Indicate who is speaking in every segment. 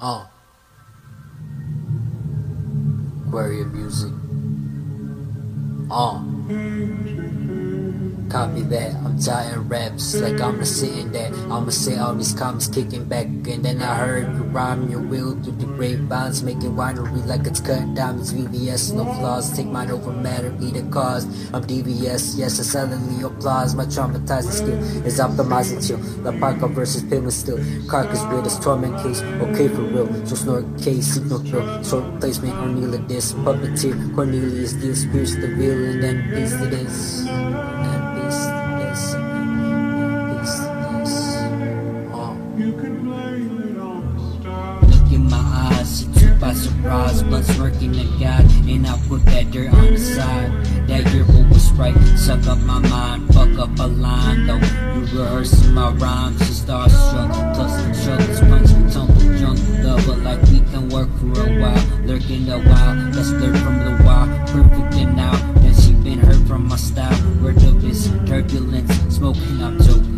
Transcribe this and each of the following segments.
Speaker 1: Uh. Aquarium music. Uh. Copy that, I'm tired raps like I'm sitting there. I'ma say all these comments kicking back, and then I heard you rhyme your will through the grapevines, making winery like it's cut diamonds. VVS, no flaws, take mine over matter, be the cause. I'm DVS, yes, I silently applause. My traumatizing skill is optimizing chill. La Parka versus Payment still. Carcass weird as torment case, okay for real. So snort case, seek no thrill. Short placement, O'Neal this puppeteer. Cornelius deals, pierce the real, and then piece to.
Speaker 2: Working the God, and I put that dirt on the side. That yearbook was right, suck up my mind, fuck up a line though. You rehearsing my rhymes, she starstruck. Plus the struggles, punch, tumble, drunk, love, but like we can work for a while. Lurking a while, let's learn from the wild. Perfect and now, then she been hurt from my style. Word of this turbulence, smoking, I'm joking.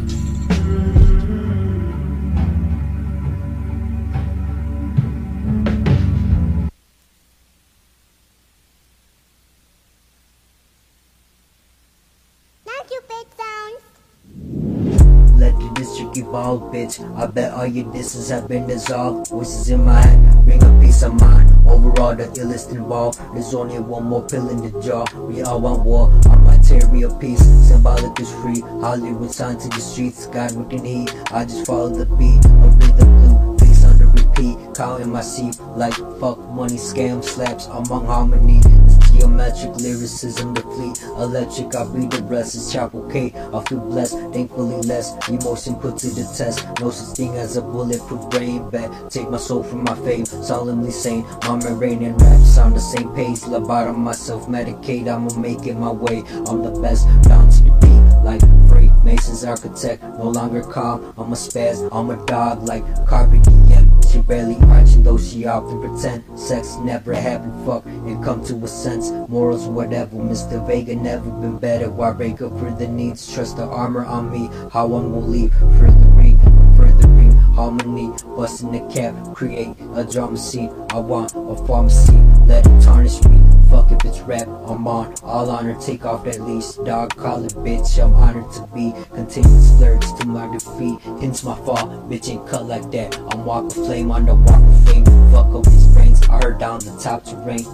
Speaker 3: Bitch. I bet all your disses have been dissolved. Voices in my head, bring a peace of mind. Overall, the illest involved. There's only one more pill in the jar. We all want war. I'm material peace. Symbolic is free. Hollywood sign to the streets. God within heat. I just follow the beat. of rhythm blue. Face under repeat. Counting my seat like fuck money scam slaps among harmony. Geometric lyricism deplete. Electric, I be the rest. It's chapel K. I feel blessed, thankfully less emotion put to the test. No such thing as a bulletproof brain bet. Take my soul from my fame, solemnly saying, Mama rain and raps on the same page. Lobotom myself, medicate. I'ma make it my way. I'm the best, down to the beat like free Mason's architect. No longer calm. I'm a spaz. I'm a dog like carpet. She barely arching though she often pretend sex never happened. Fuck and come to a sense. Morals, whatever. Mr. Vega never been better. Why break up for the needs? Trust the armor on me. How one will leave furthering, furthering harmony. Busting the cap, create a drama scene. I want a pharmacy. Let it tarnish me. Fuck if it's rap, I'm on. All honor, take off that leash. Dog, call it bitch. I'm honored to be. Continuous flirts to my defeat. Hence my fall. Bitch ain't cut like that. I'm walk of flame on the walk of fame. Fuck up his brains. I heard down the top terrain.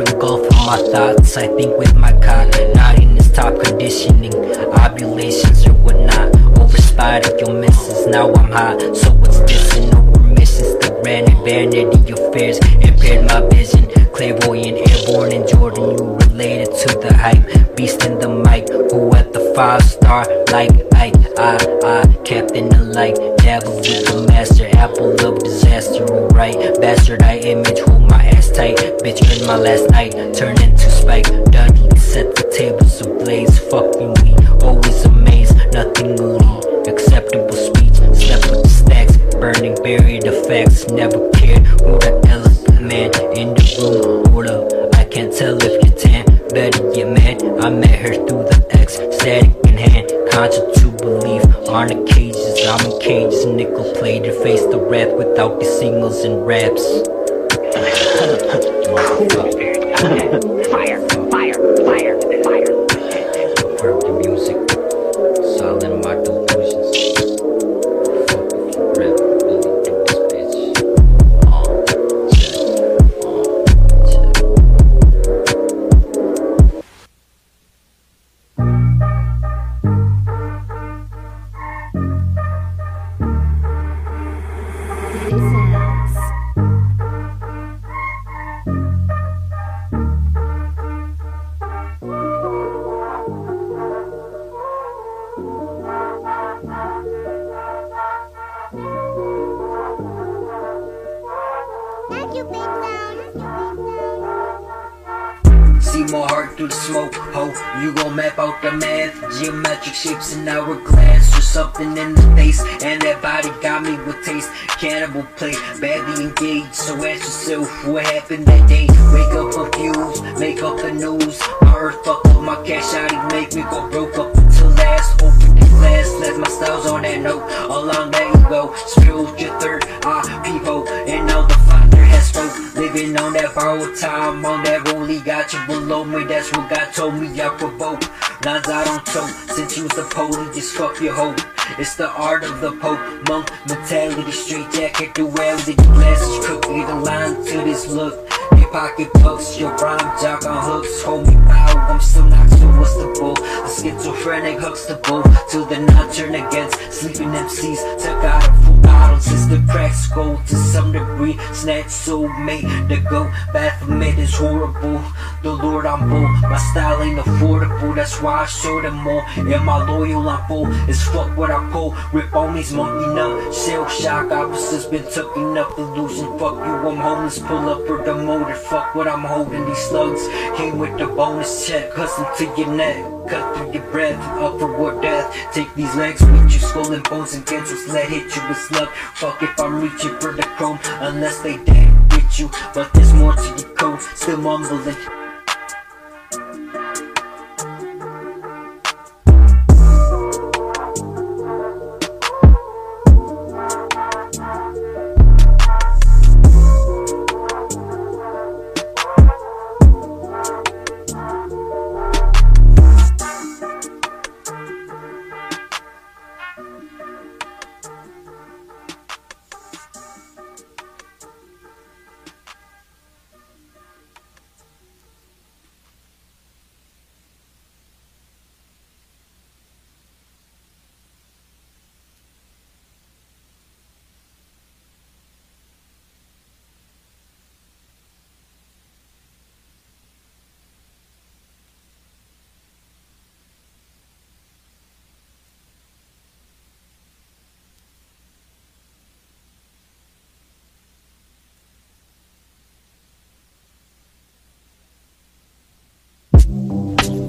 Speaker 3: Engulf of my thoughts, I think with my cock Not in this top conditioning. Ovulations or whatnot Overspotted your misses, now I'm hot So what's this and no remissions The granite vanity affairs Impaired my vision. Clairvoyant, airborne in Jordan You related to the hype. Beast in the mic Who at the five star like Ike I, I, captain the light. Dabble with the master. Apple of disaster, alright Bastard. I image, hold my ass tight. Bitch in my last night. Turn into Spike. Dudley Set the tables ablaze. Fucking we always amazed. Nothing elite. Acceptable speech. Slept with the stacks. Burning buried the facts. Never cared who the elephant man In the room Hold up I can't tell if you're tan. Better get mad. I met her through the X. Static Conscious to believe. On the cages I'm in cages. Nickel plated Face the wrath Without the singles and raps
Speaker 4: Snatch soulmate, the go Baphomet is horrible. The Lord I'm bull, my style ain't affordable, that's why I show them more. And my loyal I'm full, it's fuck what I pull. Rip on these monkey nut, shell shock officers been took enough illusion. Fuck you, I'm homeless, pull up for the motor. Fuck what I'm holding, these slugs came with the bonus check, custom to your neck. Cut through your breath, up for war death. Take these legs with you, skull and bones and cancels. Let hit you with slug. Fuck if I'm reaching for the chrome, unless they dead you. But there's more to the code, still mumbling.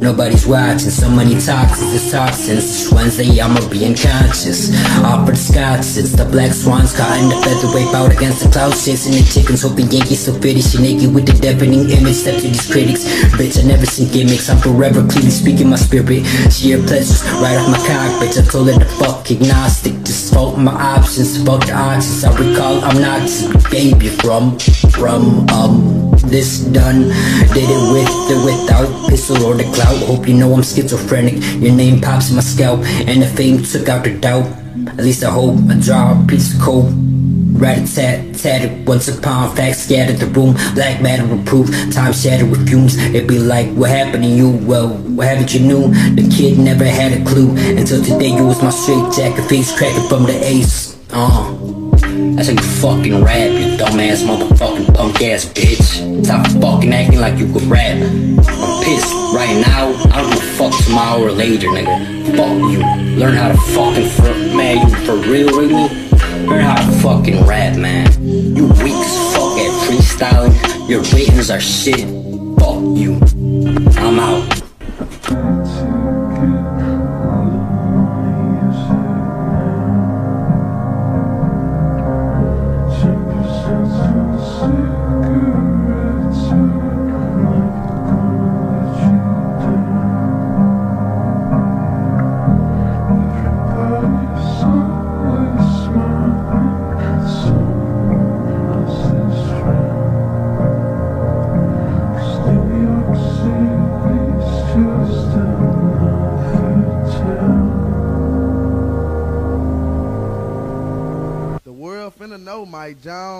Speaker 3: Nobody's watching, so many toxins, it's toxins. It's Wednesday, I'ma be unconscious. Off for Scots, it's the black swans caught in the featherweight bout against the clouds, chasing the chickens, hoping Yankees so finish naked with the deafening image. Step to these critics, bitch, I never seen gimmicks. I'm forever clearly speaking my spirit. Sheer pleasures, right off my cock, bitch. I told her to fuck agnostic, just fault my options, fuck the options. I recall I'm not baby from, from, um this done Did it with or without Pistol or the clout. Hope you know I'm schizophrenic. Your name pops in my scalp And the fame took out the doubt. At least I hope I draw a piece of coke. Rat-a-tat, tatted once upon Facts scattered the room. Black matter reproof Time shattered with fumes. It'd be like what happened to you? Well, what haven't you knew? The kid never had a clue Until today you was my straight jacket Face cracking from the ace. Uh that's how you fucking rap, you dumbass motherfucking punk ass bitch. Stop fucking acting like you could rap. I'm pissed right now. I don't give a fuck tomorrow or later, nigga. Fuck you. Learn how to fucking for man, you for real me? Learn how to fucking rap, man. You weak as fuck at freestyling. Your ratings are shit. Fuck you. I'm out.
Speaker 5: Mai Jones.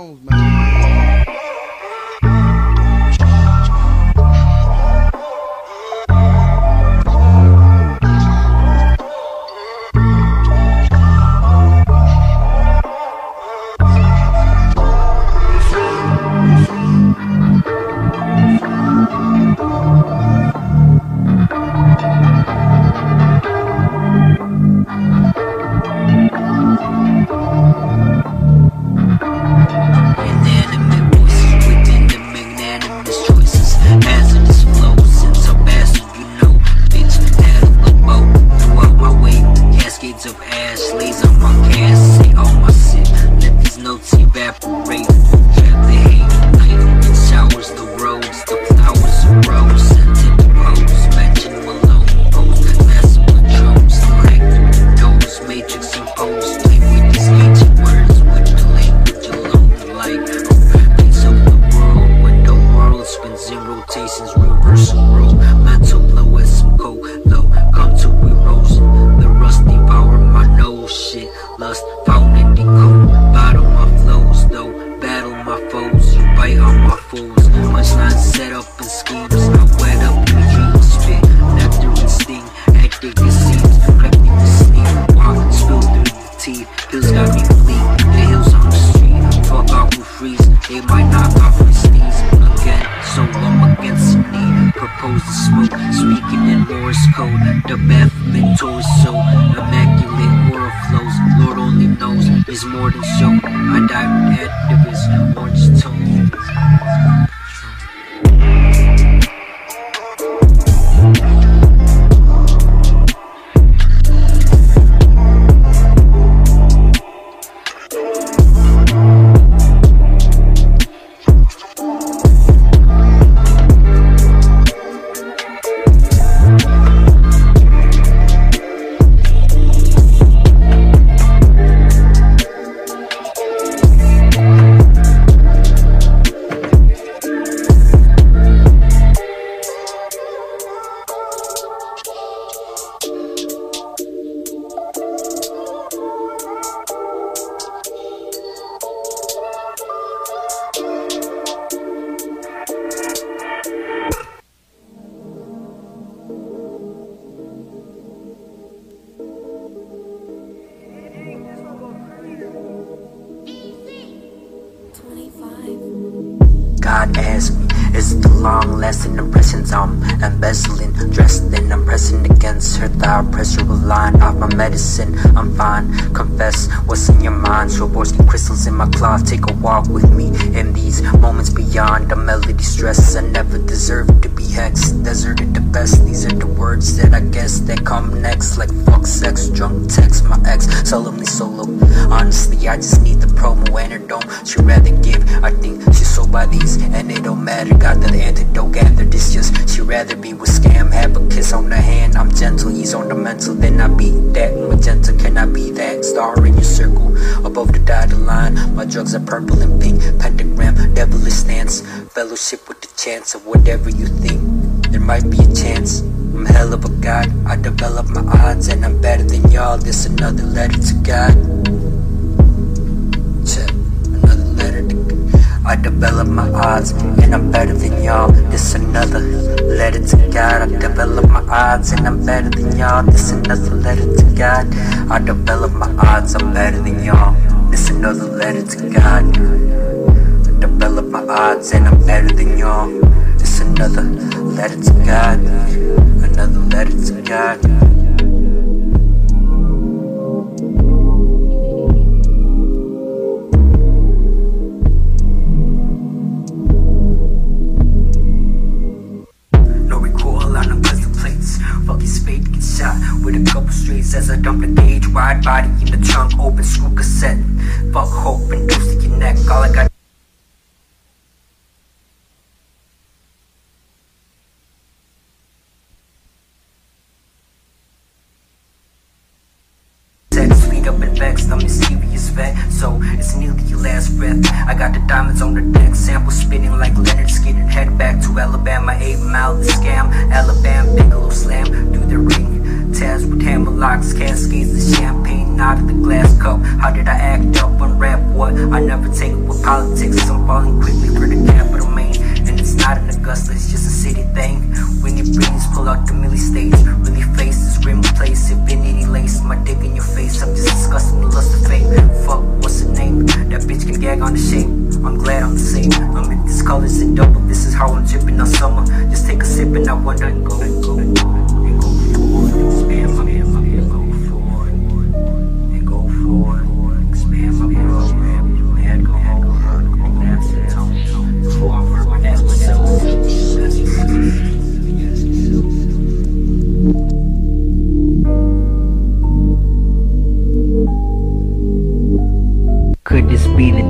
Speaker 3: up and vexed. I'm a serious vet, so it's nearly your last breath. I got the diamonds on the deck, sample spinning like Lynyrd Skynyrd. Head back to Alabama, 8 mile the scam. Alabama, Bigelow slam through the ring. Taz with hammer locks, cascades of champagne out of the glass cup. How did I act up on rap? What? I never take with politics. I'm falling quickly for the capital man. It's not an Augusta, it's just a city thing. When your breathe, pull out the milli stage. Really face this rim place, if in any lace. My dick in your face, I'm just disgusting the lust of fame. Fuck, what's the name? That bitch can gag on the shame. I'm glad I'm the same. I'm in this colors and double. This is how I'm tripping on summer. Just take a sip and I wonder and go and go and go.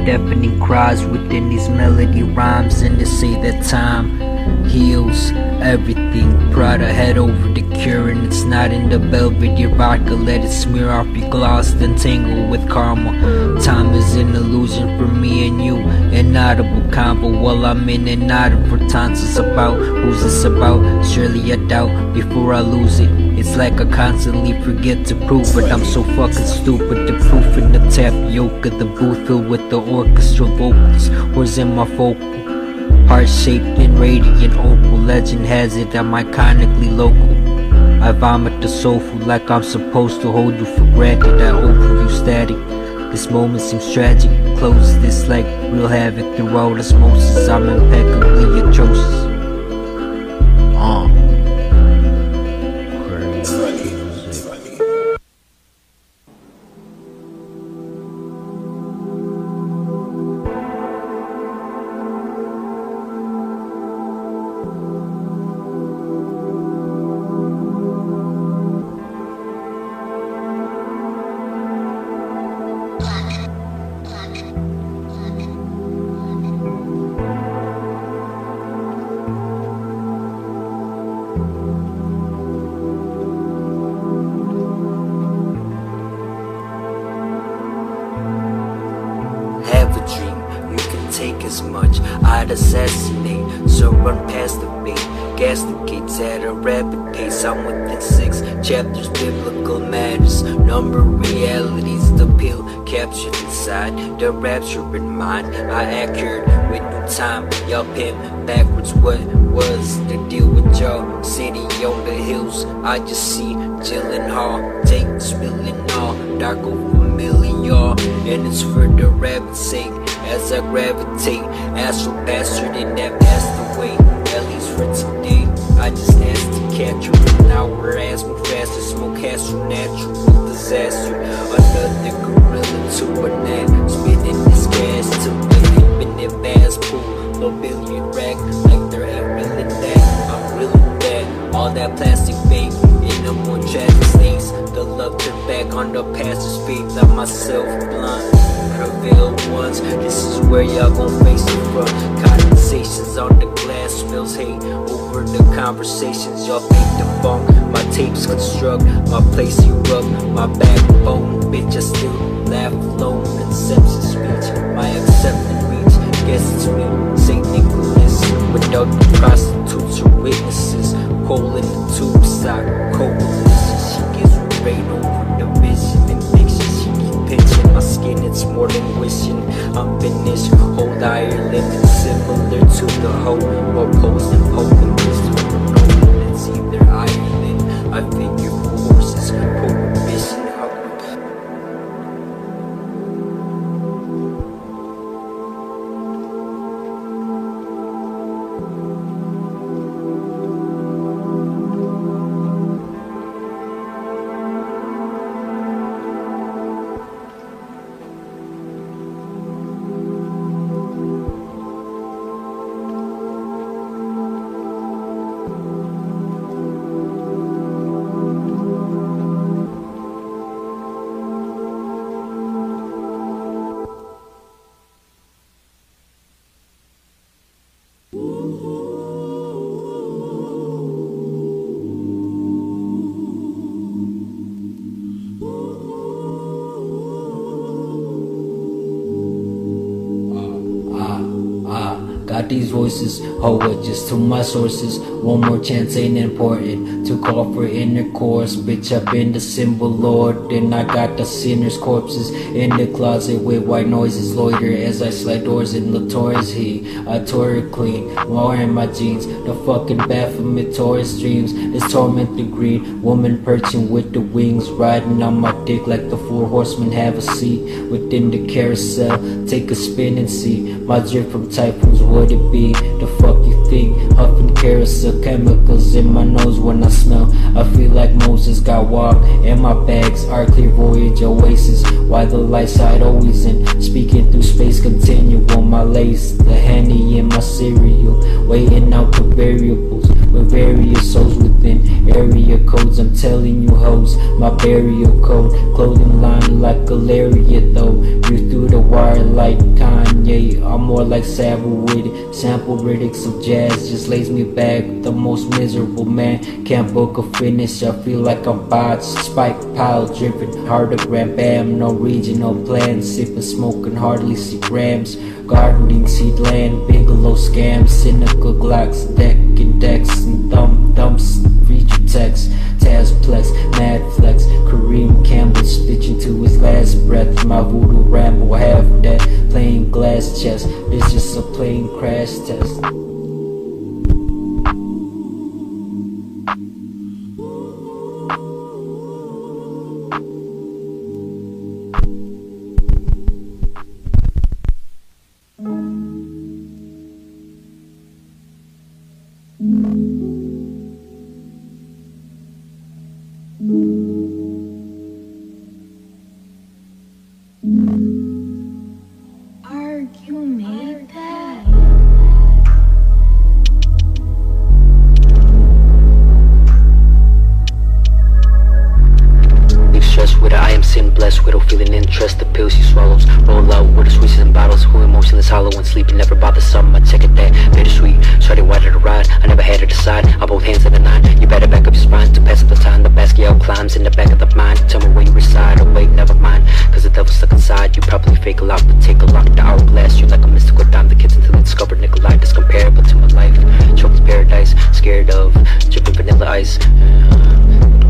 Speaker 3: deafening cries within these melody rhymes, and they say that time
Speaker 2: heals everything. Pride ahead over the and it's not in the Belvedere vodka. Let it smear off your gloss, then tangle with karma. Time is an illusion for me and you, inaudible combo. While I'm in and out of It's about who's this about? Surely I doubt before I lose it. It's like I constantly forget to prove it. I'm so fucking stupid. The proof in the tapioca, the booth filled with the orchestral vocals. Where's in my vocal? Heart shaped and radiant opal. Legend has it I'm iconically local. I vomit the soulful like I'm supposed to hold you for granted. I hope you static. This moment seems tragic. Close this like real havoc through all osmosis. I'm impeccably atrocious.
Speaker 3: Assassinate, so run past the bait. Gas the gates at a rapid pace. I'm within six chapters, biblical matters. Number realities, the pill captured inside. The rapture in mind. I accurate with new time. Y'all pimp backwards. What was the deal with y'all? City on the hills. I just see Gyllenhaal. Take spilling all. Dark over million, y'all. And it's for the rabbit's sake as I gravitate. Astral bastard in that passed away. At least for today, I just asked to catch you. Now we're ass move faster, smoke astral natural disaster. Another gorilla to a net, spinning this gas to the infinite vast pool. No billion rack like there ain't really that. I'm really that. All that plastic fake in the love turned back on the past pastor's feet. Love myself blunt prevail once. This is where y'all gon' face it from. Conversations on the glass spills hate over the conversations. Y'all fake the funk. My tapes construct, my place erupt, my backbone. Bitch, I still laugh alone. Inception speech, my acceptance reach. Guess it's me, St. Nicholas. Without the prostitutes or witnesses. Coal in the tube sock, cold She gives rain over the vision and fiction. She keep pitching my skin, it's more than wishing. I'm finished, hold limits Similar to the hope, more posed and potent It's either Ireland, I figure horses, prohibition
Speaker 2: these voices, oh, hold just to my sources. One more chance ain't important to call for intercourse. Bitch, I've been the symbol lord. Then I got the sinner's corpses in the closet with white noises. Loiter as I slide doors in Latour's heat. I tore it clean, wearing my jeans. The fucking Baphomet Taurus dreams. This torment the green woman perching with the wings, riding on my dick like the four horsemen have a seat within the carousel. Take a spin and see my drip from typhoons would it be? The fuck you think? Huffing carousel chemicals in my nose when I smell. I feel like Moses got walk, and my bags are clear voyage oasis. Why the light side always in? Speaking through space continuum, my lace, the handy in my cereal, weighing out the variables with various souls within area codes. I'm telling you, hoes, my burial code, clothing line like a lariat though. You through
Speaker 3: the wire like Kanye. I'm more like Savile with it. Sample lyrics of jazz just lays me back. The most miserable man can't book a finish. I feel like I'm bots. Spike pile driven. Hardogram bam. No regional plan. Sipping, smoking, hardly see grams. Gardening seed land. Bigelow scams. Cynical glocks. Deck and decks. Dumps. Feature text. Tazplex. Mad flex. Kareem Campbell stitching to his last breath. My voodoo ramble half dead, Playing glass chess. This just a plain crash test. Ride I never had her decide. I both hands in the nine. You better back up your spine to pass up the time the Basquiat climbs in the back of the mind. Tell me where you reside. Oh wait never mind. Cause the devil's stuck inside. You probably fake a lot but take a lock. The hourglass you like a mystical dime. The kids until they discovered Nikolai that's comparable to my life. Chokes paradise. Scared of dripping vanilla ice. Bitch,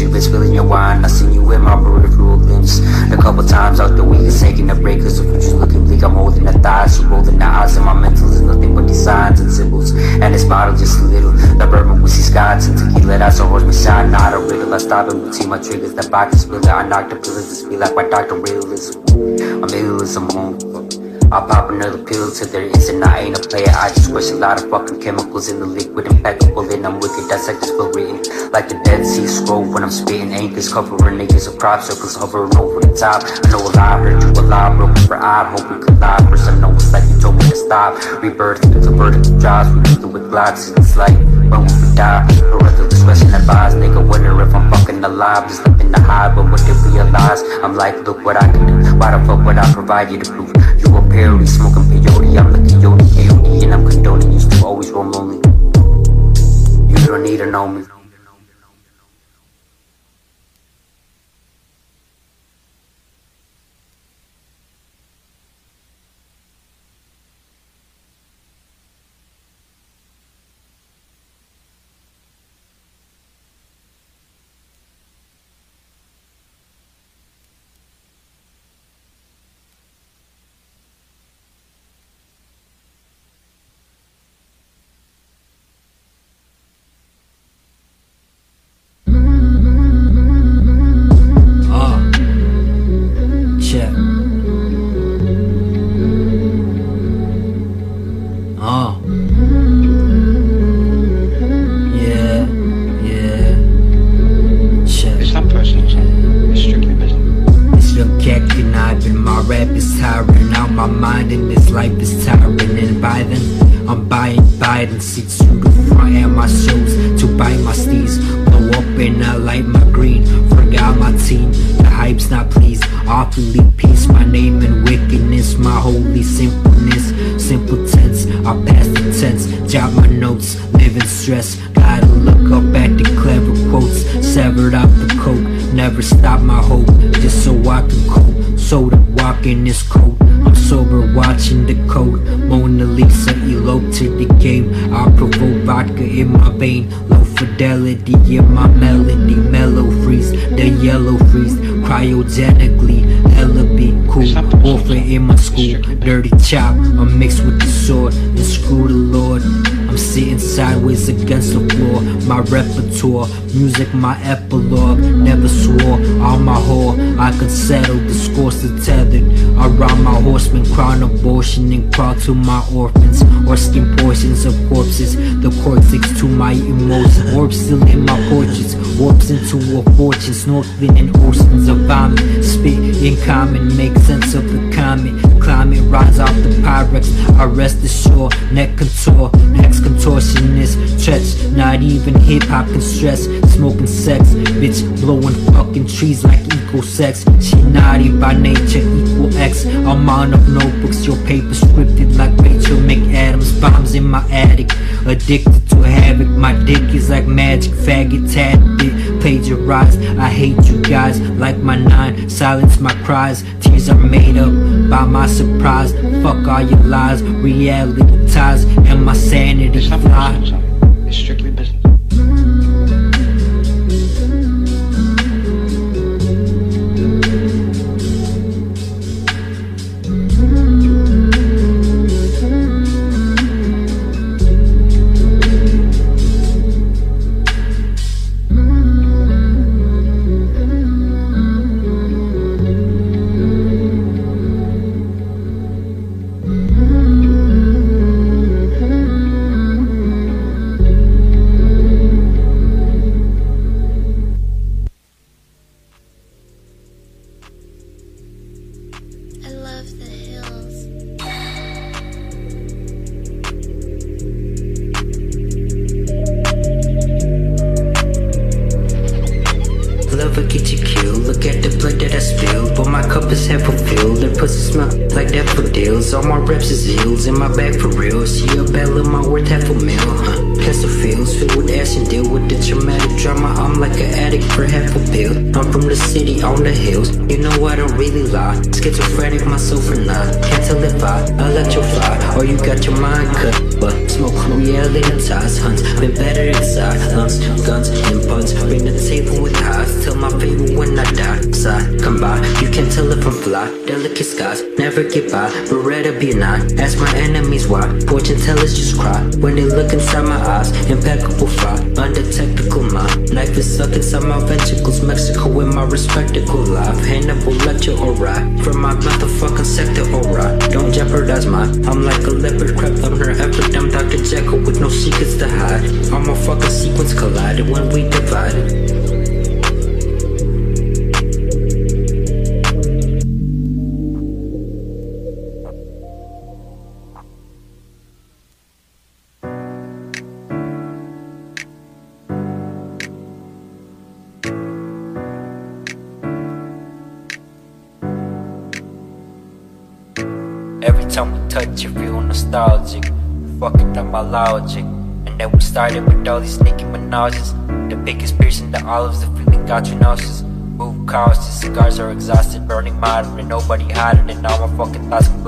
Speaker 3: you've been spilling your wine, I seen you in my peripheral glimpse. A couple times out the week, is taking a break. Cause the future's looking bleak. I'm holding the thighs, so rolling the eyes. And my mental is nothing but these signs and symbols. And this bottle just a little. The bourbon whiskey scotch and tequila. That's a horse me shine, not a riddle. I stop in between my triggers. That box is spiller. I knock the pillars. This be like my doctor realism. I'm realism home. I'll pop another pill till there isn't. I ain't a player. I just squish a lot of fucking chemicals in the liquid. Impeccable and I'm wicked. That's like book written. Like the Dead Sea Scroll when I'm spitting. Anchors covering niggas of crop circles hovering over the top. I know a lie, heard you a lie, broken for eye. Hope we collide. First I know it's like you told me to stop. Rebirth the vertical drives. We do it with glocks. It's like when we die. die. Parental discretion advised. Nigga wonder if I'm fucking alive. There's nothing to hide, but what they realize. I'm like, look what I can do. Why the fuck would I provide you the proof? Parody, smoking peyote. I'm looking yodi, AOD, and I'm condoning. Used to always roam lonely. You don't need to know me. Sword And screw the lord I'm sitting sideways against the floor. My repertoire, music, my epilogue. Never swore on my whore. I could settle the scores to tethered. Around my horsemen, crown abortion and crawl to my orphans. Or skin portions of corpses. The cortex to my emotions. Orbs still in my portraits. Warps into a fortune. Snorkeling in oceans of vomit. Spit in common, make sense of the comet. Climate rise off the Pyrex. I rest the shore, neck contour, next contortionist. Stretch, not even hip hop can stress. Smoking sex, bitch blowing fucking trees like eco sex. She naughty by nature, equal X. Amount of notebooks, your paper scripted like Rachel McAdams. Bombs in my attic, addicted to havoc. My dick is like magic, faggot, tagged it, plagiarized. I hate you guys, like my nine, silence my cries. Tears are made up by my surprise. Fuck all your lies, reality ties, and my sanity fly.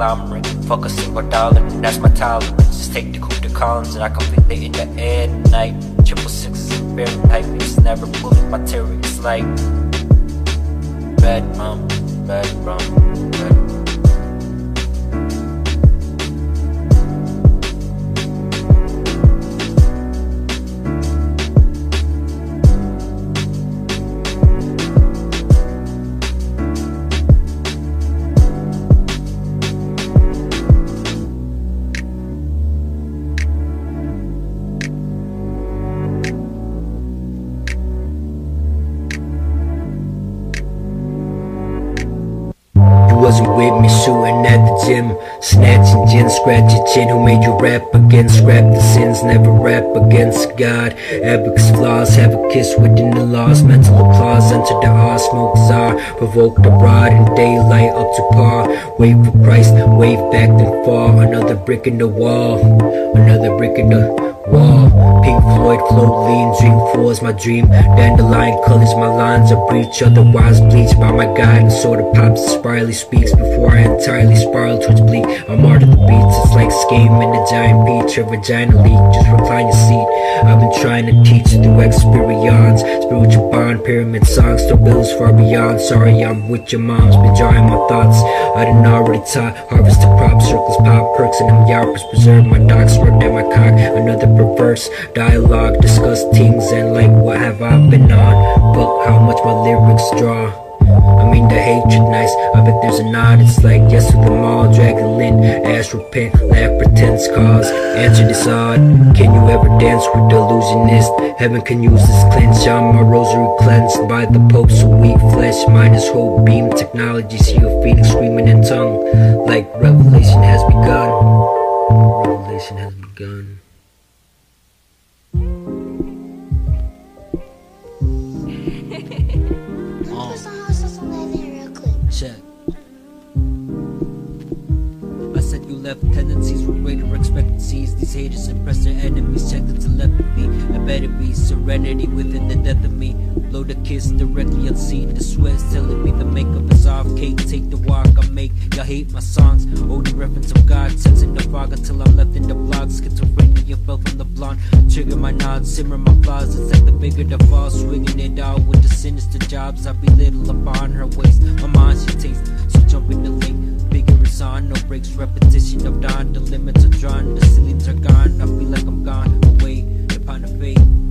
Speaker 3: Conglomerate. Fuck a single dollar, that's my tolerance. Just take the coupe to columns, and I it in the air tonight. Triple sixes very tight, it's never pulling my. It's like Snatching gin, scratch your chin Who made you rap again? Scrap the sins, never rap against God. Epic's flaws, have a kiss within the laws. Mental applause, enter the R Smoke czar, provoke the rod In daylight up to par. Wait for Christ, wave back then fall. Another brick in the wall Another brick in the wall Pink Floyd, float lean, dream floors my dream Dandelion colors, my lines are breach Otherwise bleached by my guidance Sort of pops, spirally speaks Before I entirely spiral towards bleak I'm art of the beats, it's like scheme in a giant beach a vagina leak, just recline your seat I've been trying to teach through experience. Spiritual bond, pyramid songs, still bills far beyond. Sorry, I'm with your moms, been jarring my thoughts. I didn't already taught, harvest the crops, circles pop, perks, and them yarpers preserve my docs, rubbed at my cock. Another perverse dialogue, discuss things and like what have I been on. Book how much my lyrics draw. I mean the hatred nice, I bet there's a nod It's like yes to them all, drag the lint Ash repent, laugh pretense cause Answer this odd, can you ever dance with delusionist? Heaven can use this cleanse, I'm my rosary cleansed By the pope's so weak flesh, mine is hope beam Technology, see a phoenix screaming in tongue Like revelation has begun Revelation has begun greater expectancies. These haters impress their enemies. Check the telepathy. I better be serenity within the death of me. Blow the kiss directly unseen. The sweat's telling me the makeup is off. Cake, take the walk I make. Y'all hate my songs. Only reference of God. Sensing the fog until I'm left in the blog. Schizophrenia fell from the blonde. Trigger my nods, simmer my flaws. It's like the bigger the fall. Swinging it out with the sinister jobs. I belittle upon her waist. My mind she. So jump in the lake. Bigger is on. No breaks. Repetition of dawn. The limits are drawn. The ceilings are gone. I feel like I'm gone. Away upon the fate.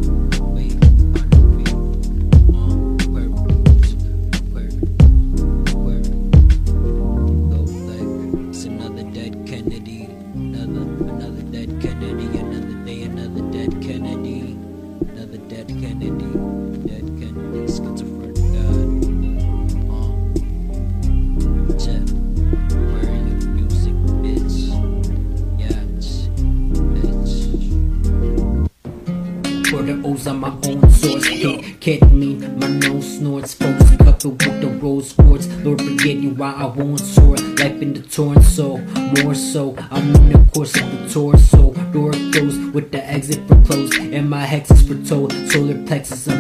Speaker 3: I won't soar Life in the torrent so More so, I'm in the course of the torso. Door closed with the exit for close And my hex is for toll Solar plexus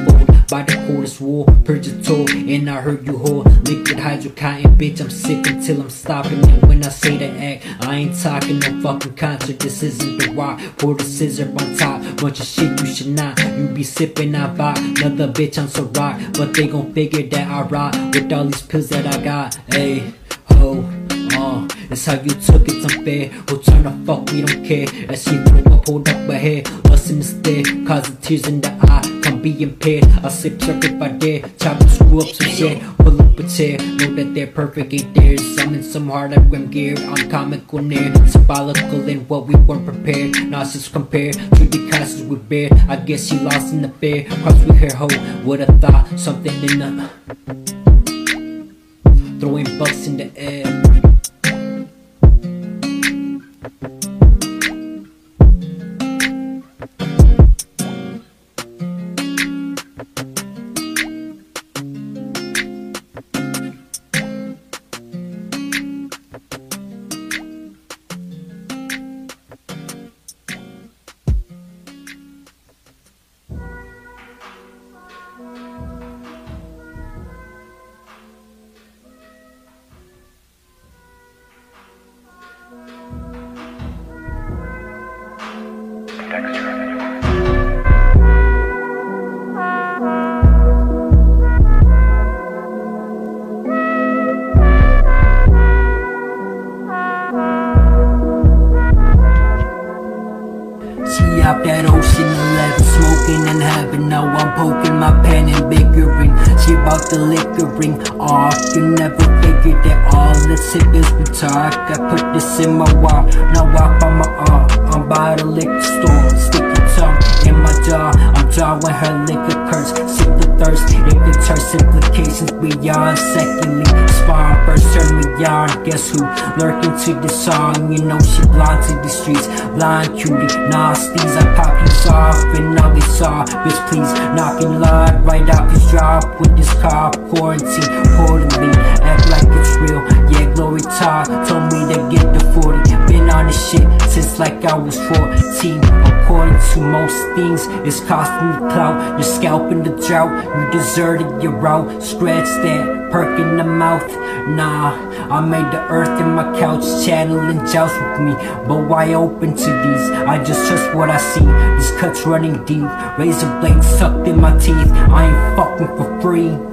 Speaker 3: by the coldest a toll and I heard you hold Liquid hydrocotton bitch I'm sick until I'm stopping And when I say the act I ain't talking no fucking concert. This isn't the rock Pour the scissor on top. Bunch of shit you should not You be sipping I buy Another bitch I'm so rock But they gon' figure that I rock With all these pills that I got. Hey, ho, uh It's how you took it, unfair turn the fuck we don't care. As she threw up, hold up her in the stare Causing tears in the eye be impaired I sip syrup if I dare. Chop and screw up some shit. Pull up a chair. Know that they're perfect. Ain't theirs I'm in some hard like Grim Gear. I'm comical near. Symbolical in what we weren't prepared. Nauseous compared To the classes we bear. I guess she lost in the fair Cross with her hoe Would've thought something in the Throwing bucks in the air Now I'm poking my pen and bickering She about the liquoring off You never figured that all the sickness we talk. I put this in my walk Now walk by my arm I'm by the liquor store Sticky jaw I'm drawing her liquor curse Sip the thirst If the terse implications beyond Secondly, spawn first turn me on Guess who? Lurking to the song You know she blind to the streets Blind cutie, nasties I pop you soft and now they saw Bitch please knocking loud right out his drop With this car quarantine Portally act like it's real Yeah glory talk Told me to get the 40 Been on this shit since like I was 14. According to most things, it's costing the clout. You're scalping the drought, you deserted your route. Scratch that, perk in the mouth. Nah, I made the earth in my couch, channeling joust with me. But why open to these? I just trust what I see. These cuts running deep, razor blades sucked in my teeth. I ain't fucking for free.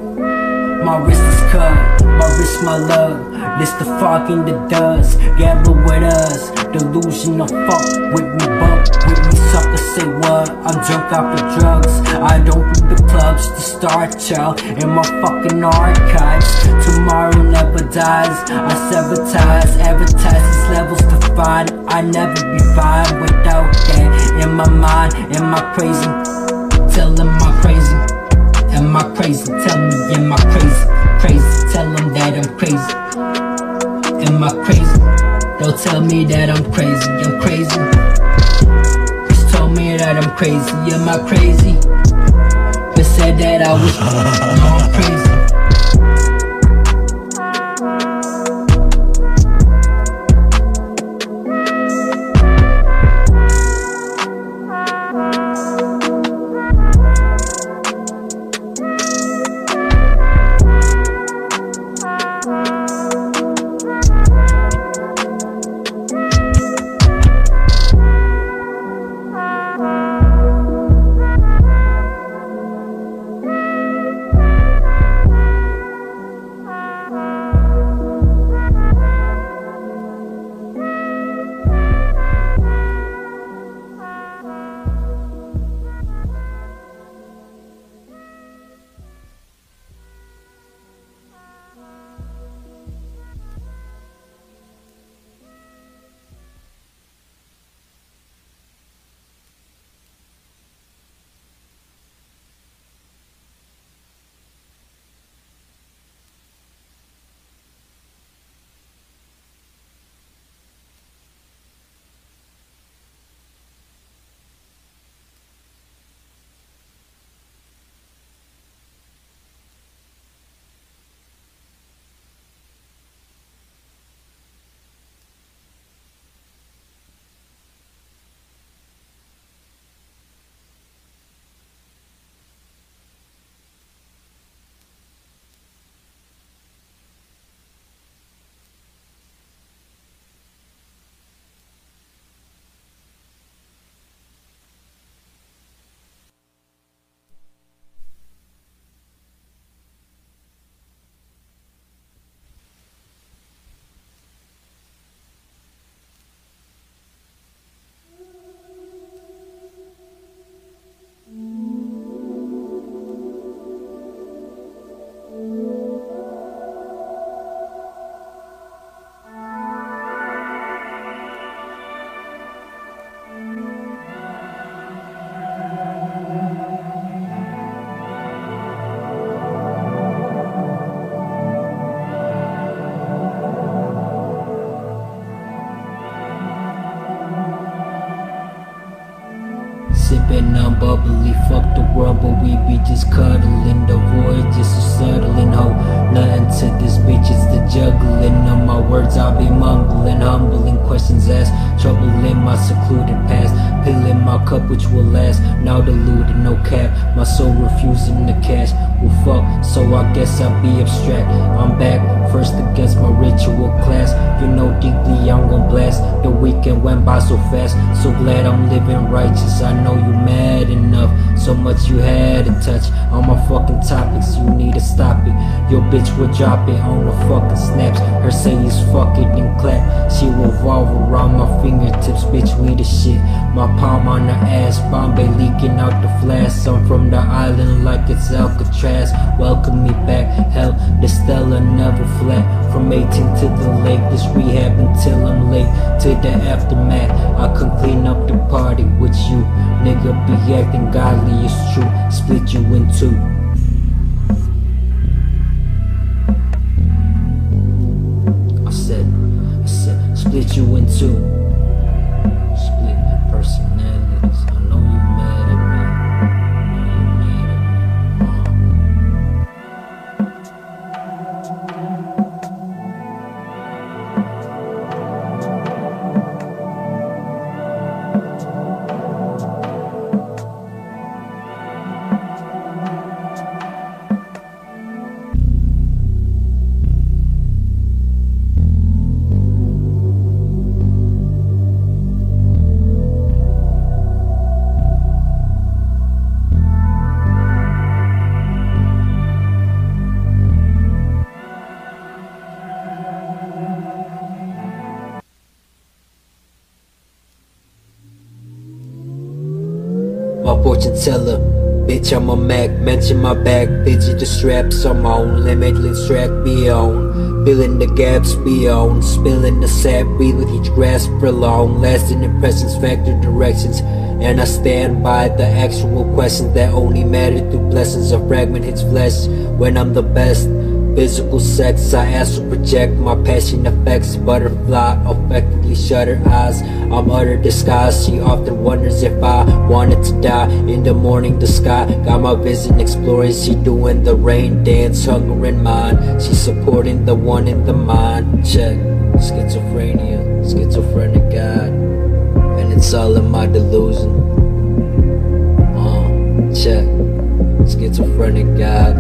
Speaker 3: My wrist is cut, my wrist my love. This the fog in the dust. Gamble with us, delusion of fuck with me, buck with me, sucker. Say what? I'm drunk off the drugs. I don't do the clubs, the star child in my fucking archives. Tomorrow never dies. I sabotage advertise these levels to find. I never be fine without that in my mind. Am I crazy? Tell my crazy. Am I crazy? Tell me, am I crazy? Crazy, tell them that I'm crazy. Am I crazy? Don't tell me that I'm crazy, I'm crazy. Just told me that I'm crazy, am I crazy? But said that I was, no, I'm crazy. Cup, which will last. Now deluded, no cap. My soul refusing the cash. Well, fuck, so I guess I'll be abstract. I'm back, first against my ritual class. You know deeply I'm gon' blast. The weekend went by so fast. So glad I'm living righteous. I know you mad enough. So much you had to touch on my fucking topics. You need to stop it. Your bitch will drop it on the fucking snaps. Her say is fuck it and clap. She revolve around my fingertips. Bitch, we the shit. My palm on her ass. Bombay leaking out the flask. I'm from the island like it's Alcatraz. Welcome me back. Hell, the Stella never flat. From 18 to the lake. This rehab until I'm late. To the aftermath. I can clean up the party with you. Nigga be acting godly, it's true. Split you in two. I said, I said, split you in two. Fortune teller. Bitch, I'm a Mac, mention my back, bitch, the straps I'm on, limitless track beyond. Filling the gaps beyond, spilling the sap, breathe with each grasp prolong, lasting impressions, factor directions. And I stand by the actual questions that only matter through blessings. A fragment hits flesh when I'm the best. Physical sex, I astral project my passion effects. Butterfly effectively shutter eyes. I'm utter disguise. She often wonders if I wanted to die. In the morning, the sky got my vision exploring. She doing the rain dance, hunger in mind. She supporting the one in the mind. Check schizophrenia, schizophrenic God, and it's all in my delusion. Uh, check schizophrenic God,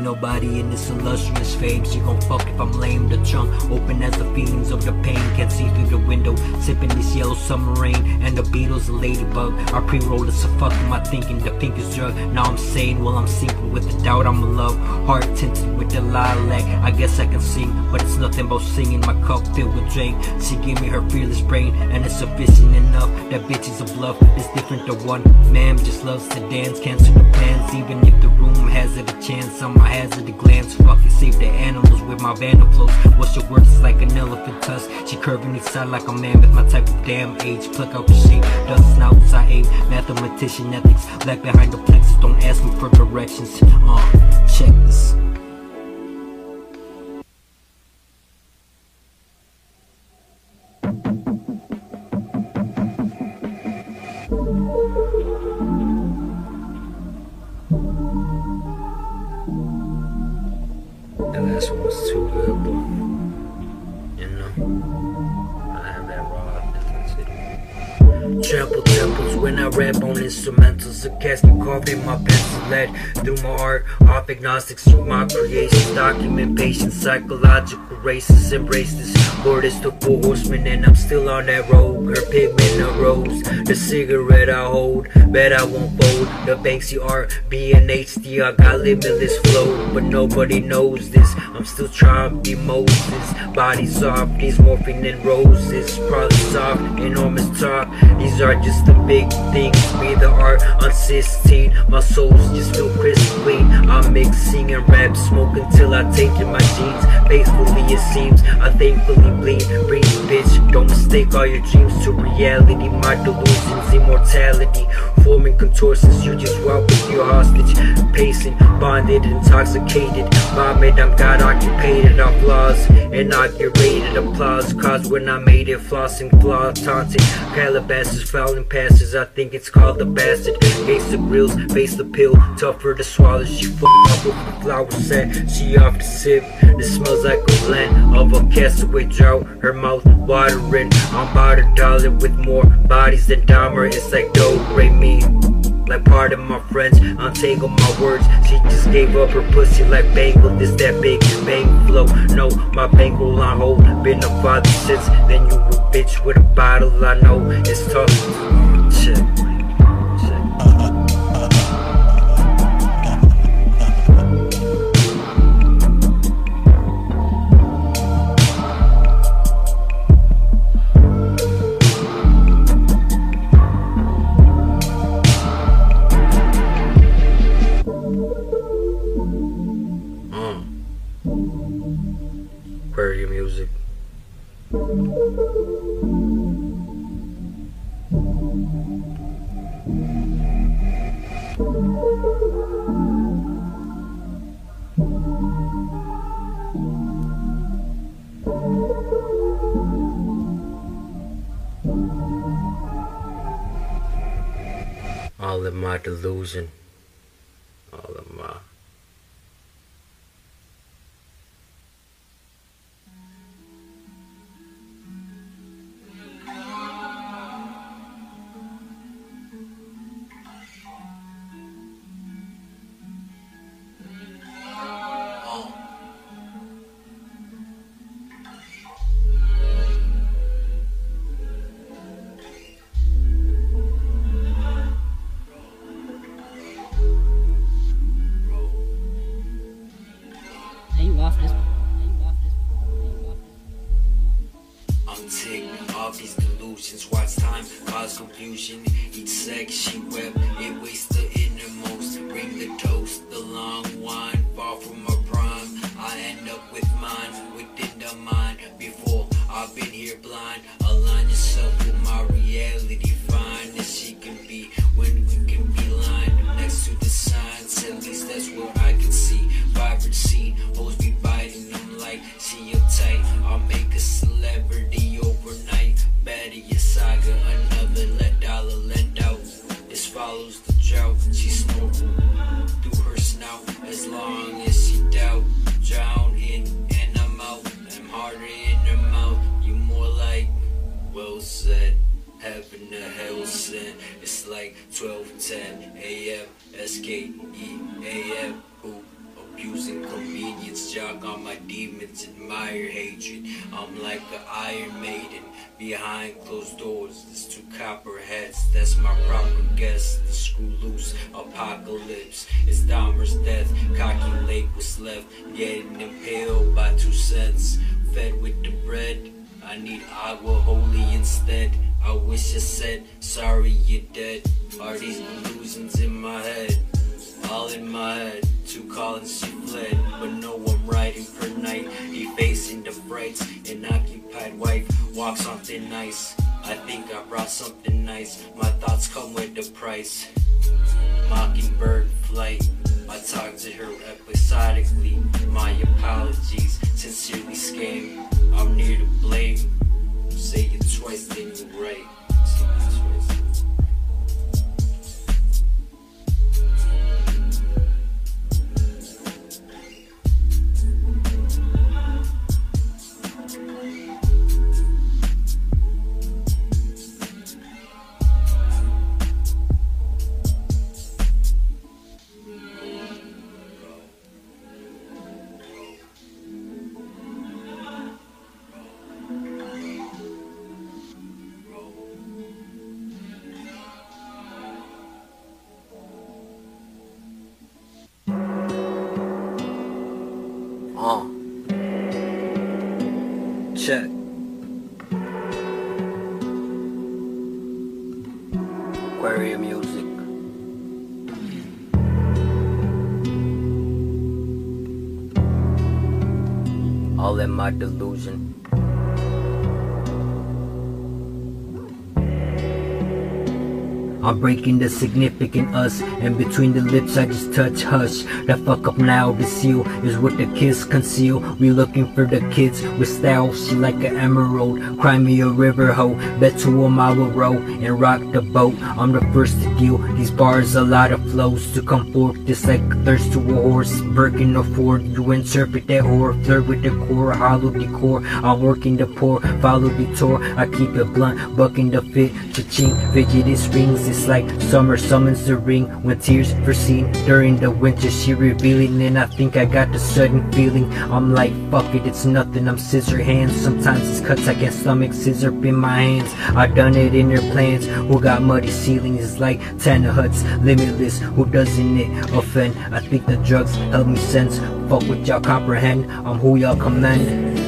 Speaker 3: Nobody in this illustrious fame. She gon' fuck if I'm lame. The trunk open as the feelings of the pain. Can't see through the window. Sipping this yellow summer rain. And the Beatles, a ladybug. I pre-rolled a so fuck I thinking? The pinkest drug. Now I'm sane while I'm sinking with the doubt I'm in love. Heart tinted with the lilac. I guess I can sing, but it's nothing but singing. My cup filled with drink. She give me her fearless brain, and it's sufficient enough. That bitch is a bluff. It's different to one. Man just loves to dance. Cancel the plans, even if the room has it a chance. I'm a hazard to glance. Fuck it, save the animals with my vandal flows. What's your worth? It's like an elephant tusk. She curving each side like a man with my type of damn age. Pluck out the shape, dust snouts I aim. Mathematician ethics, black behind the plexus. Don't ask me for directions. Uh, check this. Agnostics my creations. Document patience, psychological races. Embrace this. Lord is the four horsemen, and I'm still on that road. Her pigment arose. The cigarette I hold, bet I won't fold. The Banksy art, B and HD. I got limitless flow, but nobody knows this. I'm still trying to be Moses. Body soft, these morphine in roses. Probably soft, enormous talk. These are just the big things. Be the art on 16. My soul's just feel crisp clean. I'm mixing and rap, smoke until I take in my jeans. Faithfully it seems, I thankfully bleed. Breathe, bitch. Don't mistake all your dreams to reality. My delusions, immortality. Forming contortions, you just walk with your hostage. Pacing, bonded, intoxicated. Vomit, I'm God occupied. I'm flaws, inaugurated applause. Cause when I made it, flossing, flaw, taunting. Calabasas, fouling passes. I think it's called the bastard. Face the grills, face the pill. Tougher to swallow. She f up with the flower scent. She off the sip. This smells like a blend of a castaway drought. Her mouth watering. I'm about a dollar with more bodies than Dahmer. It's like do re me. Like part of my friends, untangle my words. She just gave up her pussy like bangle. This that big bang flow. No, my bankroll on hold. Been a father since then. You a bitch with a bottle. I know it's tough. All of my delusion. All of my that's my proper guess. The screw loose apocalypse. It's Dahmer's death. Calculate what's left. Getting impaled by two cents. Fed with the bread. I need agua holy instead. I wish I said sorry you're dead. Are these illusions in my head? All in my head. Two callings she fled, but no I'm riding per night. Effacing the frights. An occupied wife walks on thin ice. I think I brought something nice. My thoughts come with the price. Mockingbird flight. I talk to her episodically. My apologies, sincerely scam. I'm near to blame. Say it twice, then you're right. In my I'm breaking the significant us, and between the lips I just touch hush. The fuck up now, the seal is what the kiss conceal. We looking for the kids with style, she like an emerald. Cry me a river hoe, bet to a mile row and rock the boat. I'm the first to deal these bars, a lot of flows to come forth. Just like thirst to a horse, Birkin or Ford. You interpret that whore, flirt with the core, hollow decor. I'm working the poor, follow the tour. I keep it blunt, bucking the fit, cha-ching, fidgety strings. It's like summer summons the ring when tears foreseen during the winter. She revealing, and I think I got the sudden feeling. I'm like, fuck it, it's nothing. I'm scissor hands. Sometimes it's cuts I can't stomach, scissor in my hands. I done it in their plans. Who got muddy ceilings? Like Tanner Huts, limitless. Who doesn't it offend? I think the drugs help me sense. Fuck what y'all comprehend. I'm who y'all commend.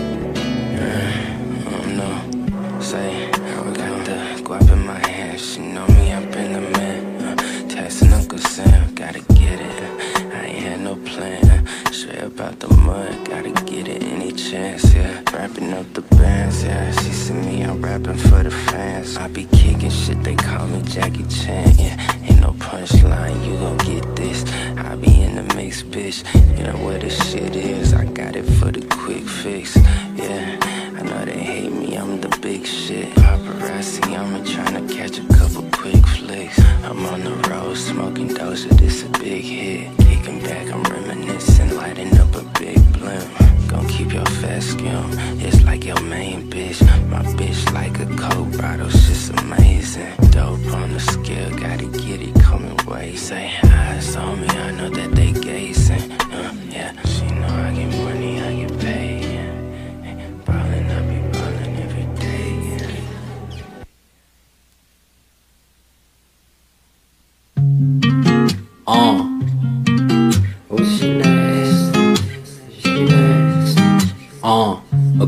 Speaker 6: Chance, yeah. Wrapping up the bands, yeah. She see me, I'm rapping for the fans. I be kicking shit, they call me Jackie Chan, yeah. Ain't no punchline, you gon' get this. I be in the mix, bitch. You know where this shit is. I got it for the quick fix, yeah. I know they hate me, I'm the big shit. Paparazzi, I'm trying to catch a couple quick flicks. I'm on the road smoking Doja, this a big hit. Kicking back, I'm reminiscing, lighting up a big blimp. Gon' keep your fast skin, it's like your main bitch. My bitch like a coke bottle, shit's amazing. Dope on the scale, gotta get it coming way. Say eyes on me, I know that they gazing. Uh, yeah, she know I get money,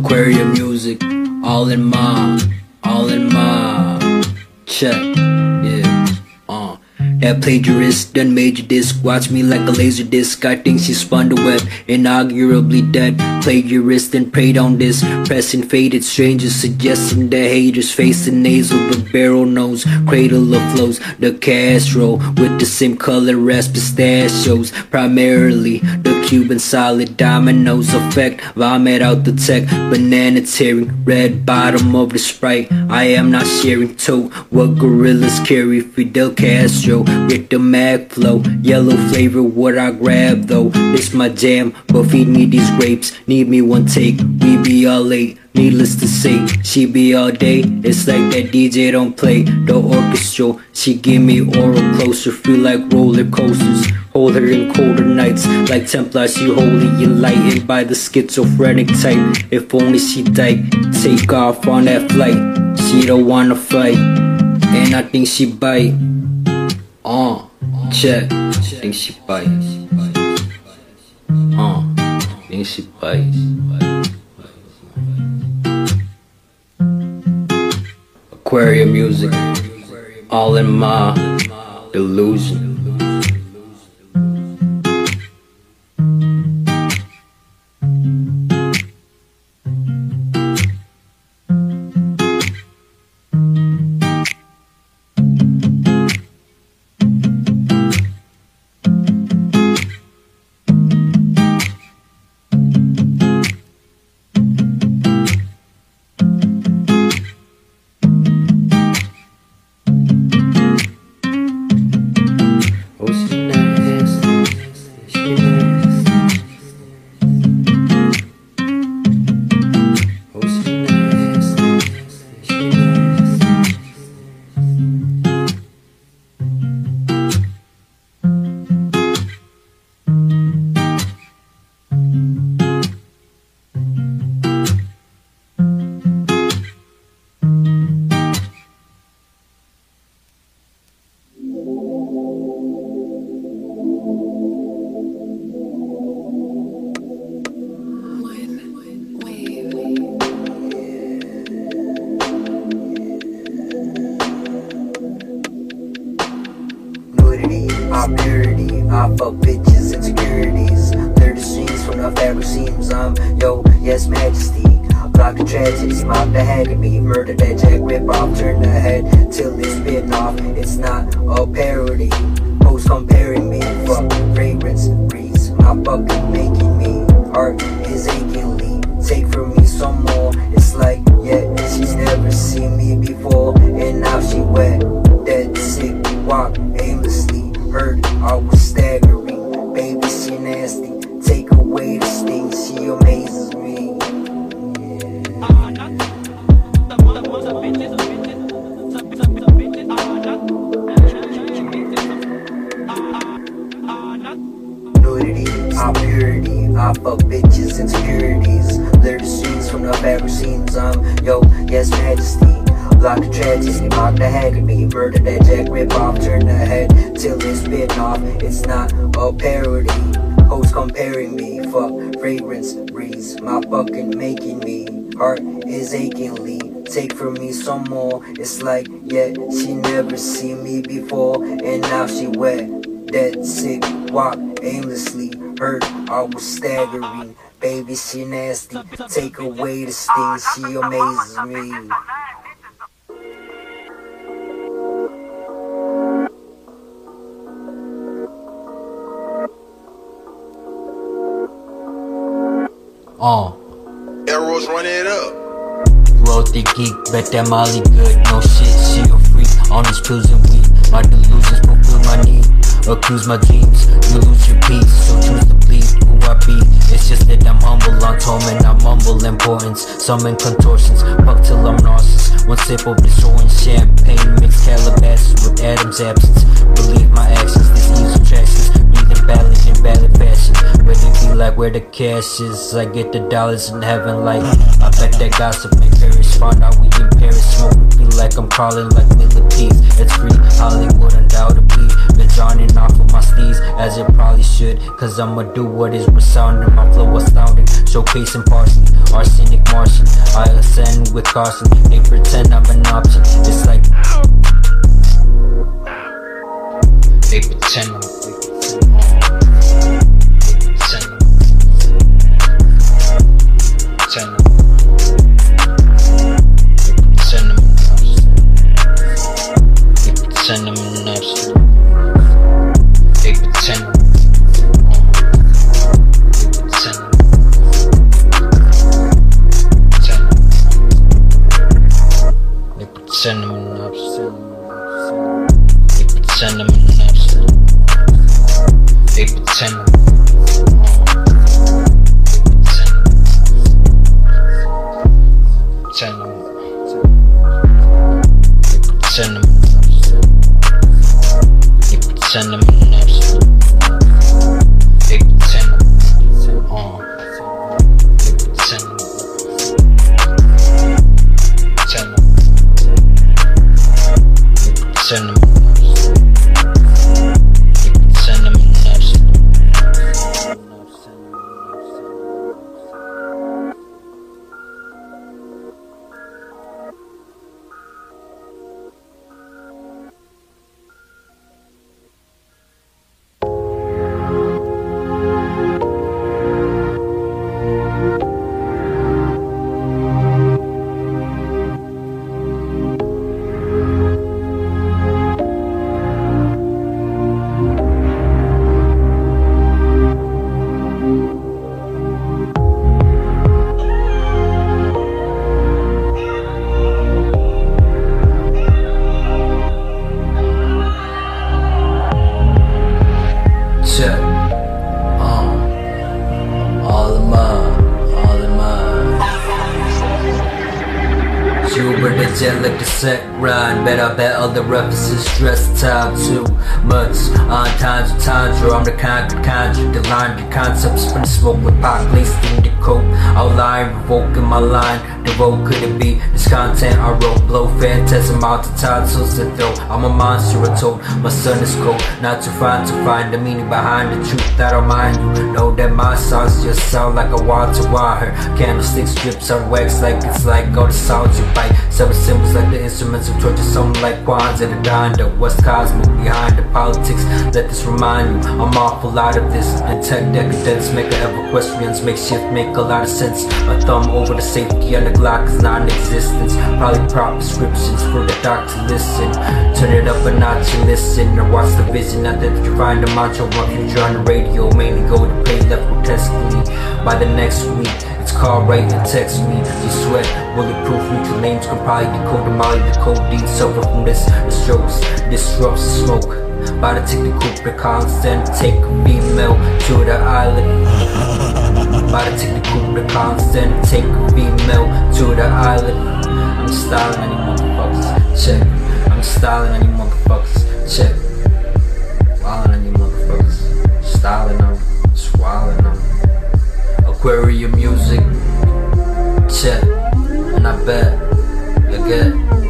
Speaker 3: Aquarium music. All in my. All in my. Check. Yeah. Uh. That plagiarist done major disc. Watch me like a laser disc. I think she spun the web. Inaugurably dead. Plagiarist and preyed on this. Pressing faded strangers. Suggesting the haters face the nasal. The barrel nose. Cradle of flows. The Castro. With the same color as pistachios. Primarily the Cuban solid dominoes effect. Vomit out the tech. Banana tearing. Red bottom of the sprite. I am not sharing tote. What gorillas carry. Fidel Castro. With the mag flow. Yellow flavor. What I grab though. It's my jam. But feed me these grapes. Need me one take. We be all late. Needless to say, she be all day. It's like that DJ don't play the orchestral. She give me oral closer, feel like roller coasters. Hold her in colder nights, like Templar. She wholly enlightened by the schizophrenic type. If only she died, take off on that flight. She don't wanna fight, and I think she bite. Uh, check. Think she bite. Uh, think she bite. Aquarium music, all in my delusion.
Speaker 7: Fucking making me. Art is achingly. Take from me some more. It's like, yeah, she's never seen me before. And now she wet. From me some more. It's like, yeah, she never seen me before. And now she wet. Dead sick, walk aimlessly. Hurt, I was staggering. Baby, she nasty. Take away the sting, she amazes me.
Speaker 3: Uh,
Speaker 8: Arrows run it up.
Speaker 3: The geek, bet that Molly good. No shit, she a freak. On these pills and weed, my delusions fulfill my need, accuse my dreams. You lose your peace, so choose to bleed who I be. It's just that I'm humble on torment, I mumble importance. Summon contortions, fuck till I'm nauseous. One sip of this orange champagne, mixed Calabasas with Adam's absence. Believe my actions, this ease attractions. Breathing balance in valid fashion. Where they be like where the cash is. I get the dollars in heaven, like I bet that gossip make Paris. Find out we in Paris, smoke. Feel like I'm crawling like millipedes. It's free, Hollywood undoubtedly. Been drowning off of my steez, as it probably should. Cause I'ma do what is resounding. My flow astounding, showcasing parsley. Arsenic Martian, I ascend with caution. They pretend I'm an option. It's like they pretend I'm.
Speaker 7: Not too fine to find the meaning behind the truth that I mind you. Know that my songs just sound like a want to wire. Candlestick strips on wax like it's like all the sounds you bite. Seven symbols like the instruments of torture. Something like Kwanzaa the Donda. West Cosmic behind the politics. Let this remind you, I'm awful out of this. And tech decadence make a ever questions. Make shift make a lot of sense. A thumb over the safety on the Glock is non-existence. Probably prop prescriptions for the doctor listen. Turn it up a notch and listen. Or watch the vision. Not that you find a macho one future on the radio. Mainly go to play left grotesquely. By the next week, call right and text me. You sweat, bulletproof me. neutral names can the code the molly, the codeine. Suffer from this, the strokes, disrupts the smoke. By the technical precautions, take a female to the island. By the technical precautions, take a female to the island. I'm styling any motherfuckers, check. I'm styling any motherfuckers, check. Aquarium music, check. And I bet you get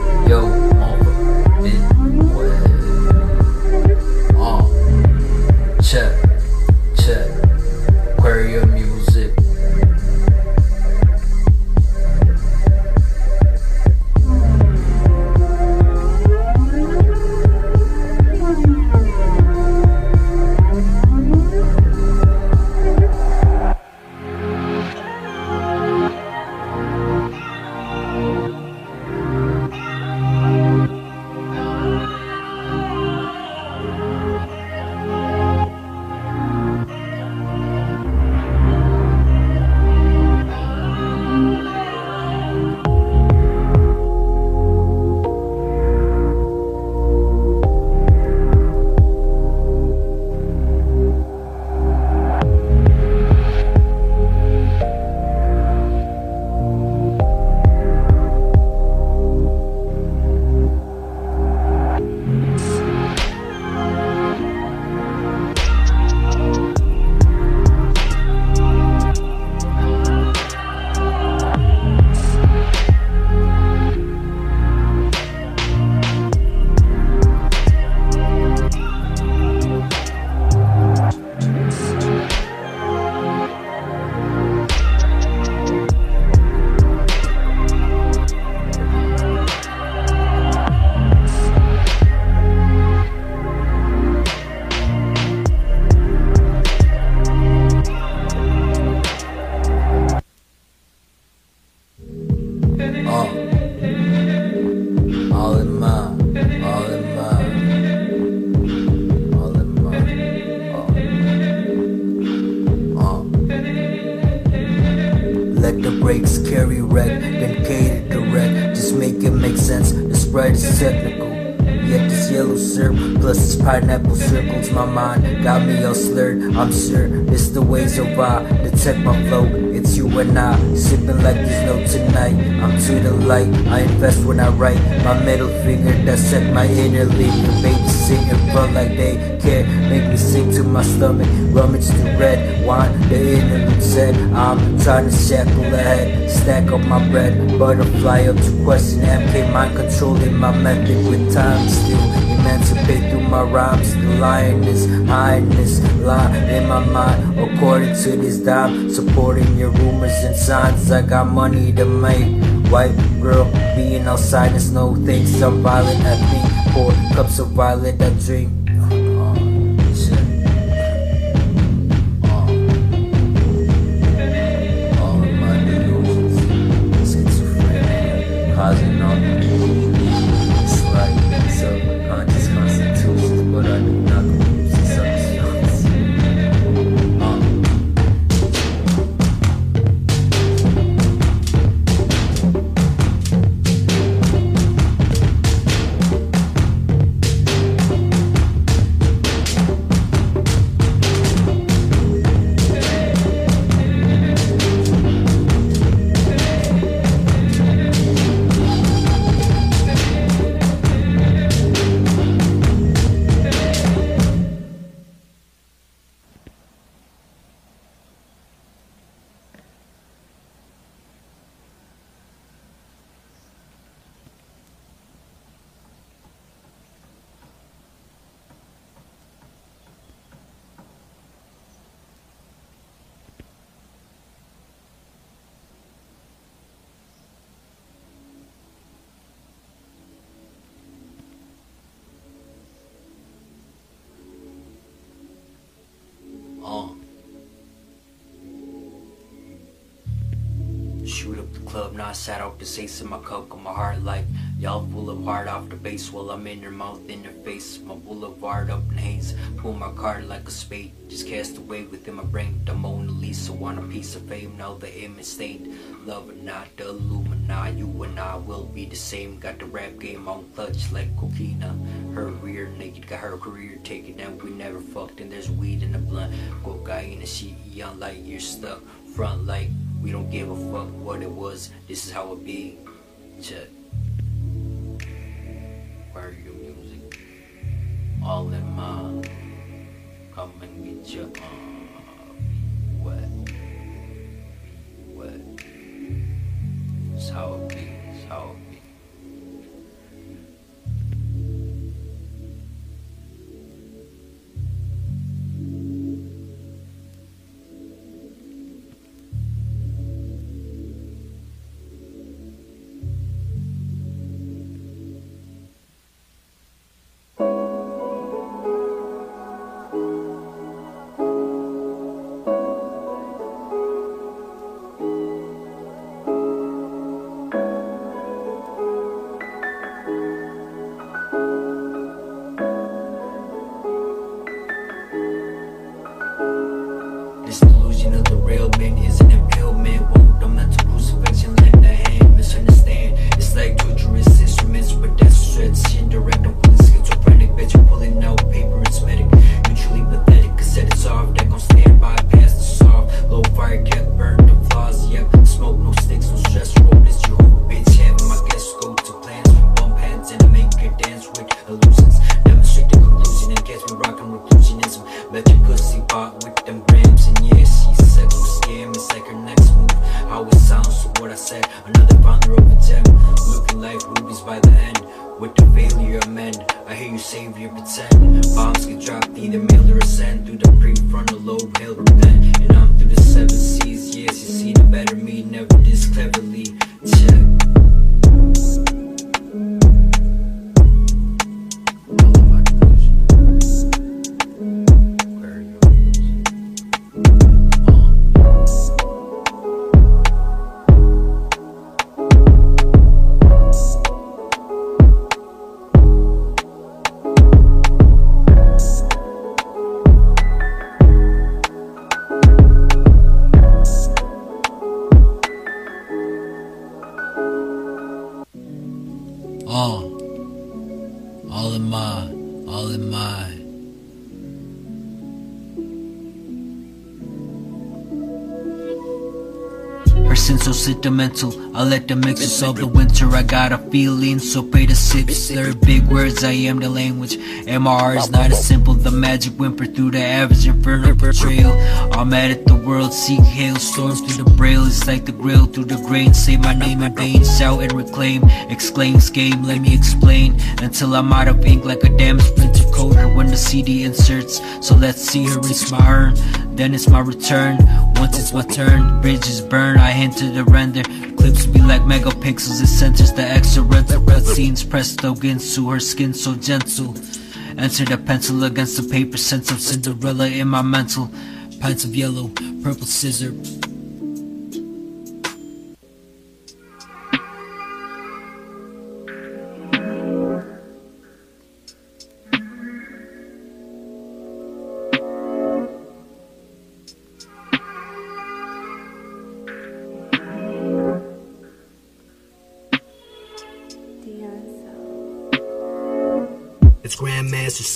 Speaker 3: brakes, carry wreck, then cater direct. Just make it make sense. The spread is technical. Yet this yellow syrup plus this pineapple circles my mind Got me all slurred, I'm sure it's the ways of I Detect my flow, it's you and I Sipping like there's no tonight. I'm to the light, I invest when I write. My middle finger dissect my inner leader Baby sing in front like they care. Make me sing to my stomach Rummage the red wine, the interlude said I'm trying to shackle ahead Stack up my bread, butterfly up to question MK mind controlling my method with time still emancipate through my rhymes. The lioness, highness, lie in my mind. According to this dime, supporting your rumors and signs. I got money to make. White girl being outside, there's no thanks. I'm violent, I think. Four cups of violet, I drink. In my cup, got my heart like Y'all heart off the base while I'm in your mouth, in your face. My boulevard up in haze, pull my card like a spade. Just cast away within my brain. The Mona Lisa want a piece of fame, now the image stained. Love or not, the Illuminati, you and I will be the same. Got the rap game on clutch like Coquina. Her rear naked, got her career taken down. We never fucked, and there's weed in the blunt. Cocaine and she young like you're stuck. Front like we don't give a fuck what it was. This is how it be. Check. Where your music? All in my. Come and get your. Uh, wet. Wet. It's how it be. Sentimental. I let the mix solve the winter. I got a feeling, so pay the sips. They're big words, I am the language. MR is not as simple. The magic whimper through the average inferno portrayal. I'm mad at the world, seek hailstorms through the braille. It's like the grill through the grain. Say my name in vain, shout and reclaim. Exclaims game, let me explain. Until I'm out of ink like a damaged printer coder when the CD inserts. So let's see her urn. Then it's my return. Once it's my turn, bridges burn. I enter the render. Clips be like megapixels. It centers the extra rental cutscenes. Presto Ginsu, her skin so gentle. Enter the pencil against the paper. Sense of Cinderella in my mental. Pints of yellow, purple scissor.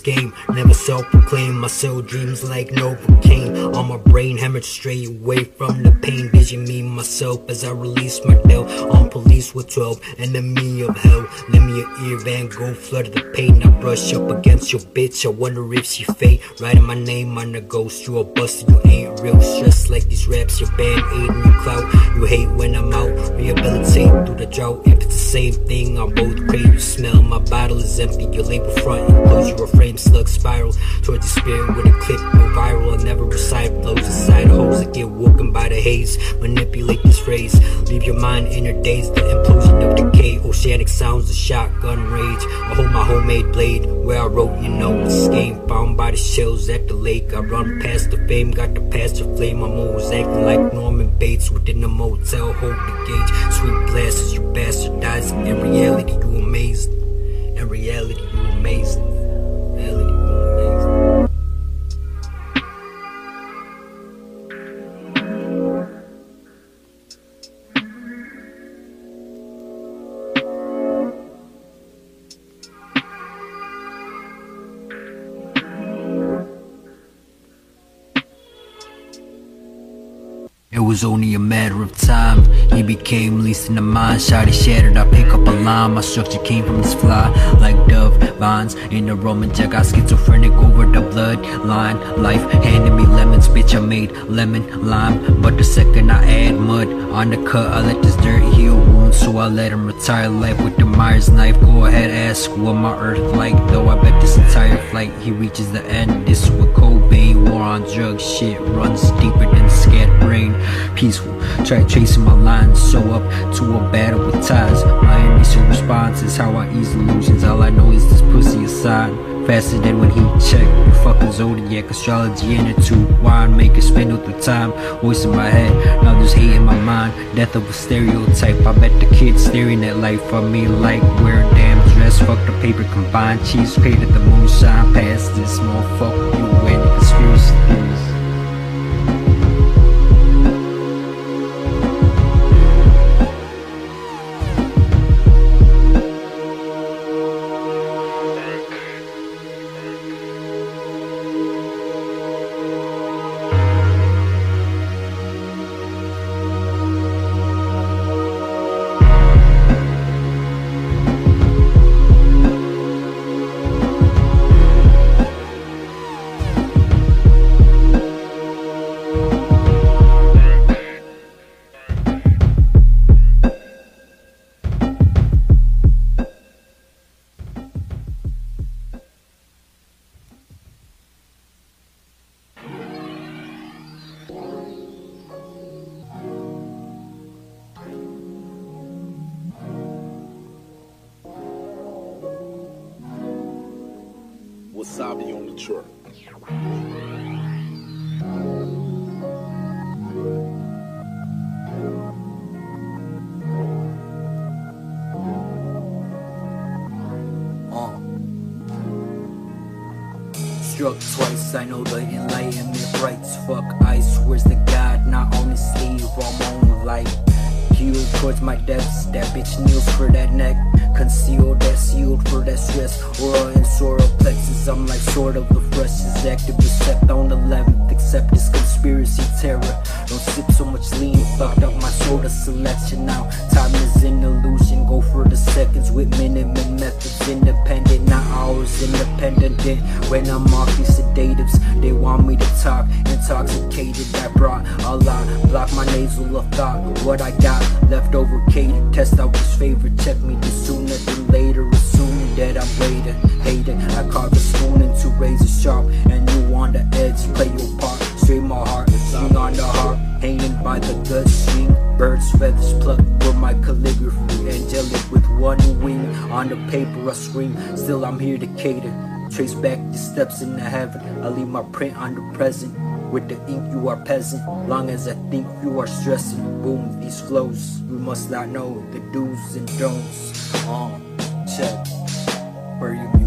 Speaker 9: Scheme, never self-proclaimed. My soul dreams like Novocaine. On my brain, hammered straight away from the pain. Vision me myself as I release my doubt. On police with 12, enemy of hell. Lend me your ear, Van Gogh, flood the pain. I brush up against your bitch. I wonder if she fake. Writing my name on the ghost. You a busted, you ain't real. Stress like these raps, your band aiding your clout. You hate when I'm out, rehabilitate through the drought. If it's the same thing, I'm both great. You smell my bottle is empty. Your label front and close your frame slug spiral towards the spirit with a clip go viral. I never recite flows inside holes that get woken by the haze. Manipulate this phrase, leave your mind in your daze. The implosion of decay, oceanic sounds of shotgun rage. I hold my homemade blade where I wrote, you know, this game found by the shells at the lake. I run past the fame, got the past the flame. I'm always acting like Norman Bates within the motel. Hold the gauge, sweet glasses, you bastardize. In reality, you amazed. In reality, you amazed.
Speaker 3: A matter of time. He became least in the mind. Shotty shattered. I pick up a line. My structure came from this fly. Like dove vines in the Roman jack. I schizophrenic over the bloodline. Life handed me lemons. Bitch, I made lemon lime. But the second I add mud on the cut, I let this dirt heal wounds. So I let him retire life with the Myers knife. Go ahead, ask what my earth like. Though I bet this entire flight he reaches the end. This with Cobain. War on drugs. Shit runs deeper than scat brain peaceful. Try tracing my lines, so up to a battle with ties. My initial response is how I ease illusions. All I know is this pussy aside. Faster than when he checked the fucking zodiac astrology intertube. Wine maker spend all the time, voice in my head. Now there's hate in my mind, death of a stereotype. I bet the kids staring at life from me like wear a damn dress. Fuck the paper combined, cheese painted the moonshine past this. Motherfucker, you and Struck twice, I know the enlightenment brights. Fuck ice, where's the God? Not sleeve, I'm on light. Healed towards my death. that bitch kneels for that neck. Concealed that sealed for that stress. Aura and solar plexus, I'm like sort of the freshest. Active except on 11th, except this conspiracy terror. Don't sip so much lean, fucked up my soda selection now. Time is an illusion, go for the seconds with minimum methods. Independent, not hours, independent. When I'm off these sedatives, they want me to talk. Intoxicated, I brought a lot. Block my nasal of thought. What I got left over catered. Test out his favorite. Check me the sooner than later. Assuming that I'm waiting. Hated. I carve a spoon into razor sharp. And you on the edge. Play your part. Straight my heart. Swing on the harp. Hanging by the gut string. Birds feathers plucked for my calligraphy. Angelic with one wing. On the paper I scream. Still I'm here to cater. Trace back the steps into heaven. I leave my print on the present. With the ink, you are peasant. Long as I think you are stressing. Boom, these flows. We must not know the do's and don'ts. Uh, check. For your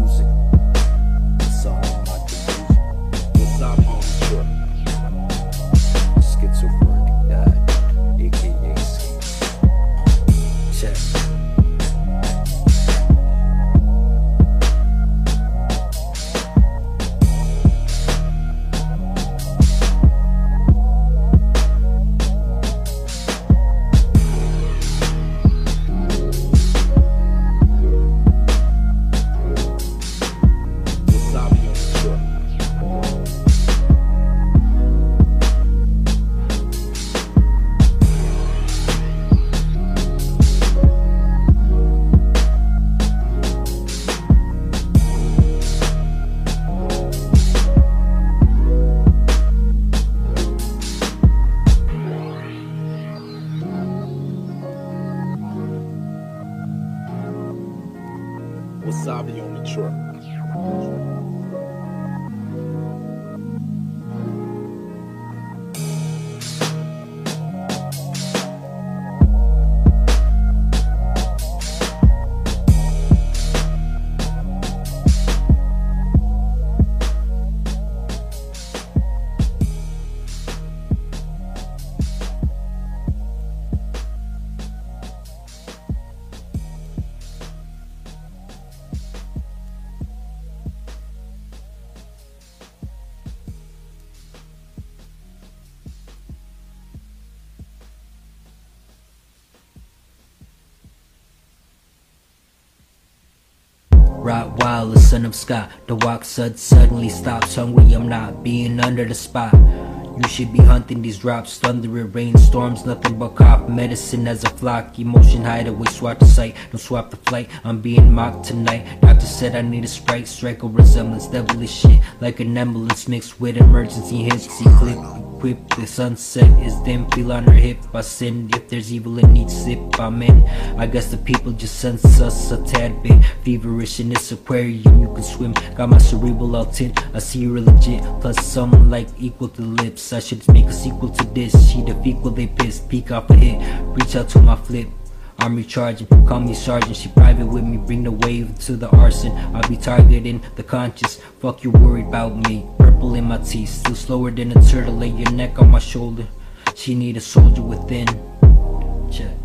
Speaker 3: son of Scott. The walk sud suddenly stops. Hungry, I'm not being under the spot. You should be hunting these drops, thunder and rainstorms, nothing but cop medicine as a flock. Emotion hideaway, swap the sight, don't swap the flight. I'm being mocked tonight. Doctor said I need a sprite, strike a resemblance, devilish shit, like an ambulance mixed with emergency hits. See clip, equip the sunset is dim, feel on her hip. I sin if there's evil in each sip I'm in. I guess the people just sense us a tad bit feverish in this aquarium. You can swim, got my cerebral all tint. I see you're legit, plus some like equal to lips. I should make a sequel to this. She of equal, they piss, peek off a hit. Reach out to my flip. I'm recharging, call me sergeant. She private with me, bring the wave to the arson. I'll be targeting the conscious. Fuck you worried about me. In my teeth, still slower than a turtle. Lay your neck on my shoulder. She need a soldier within. Check.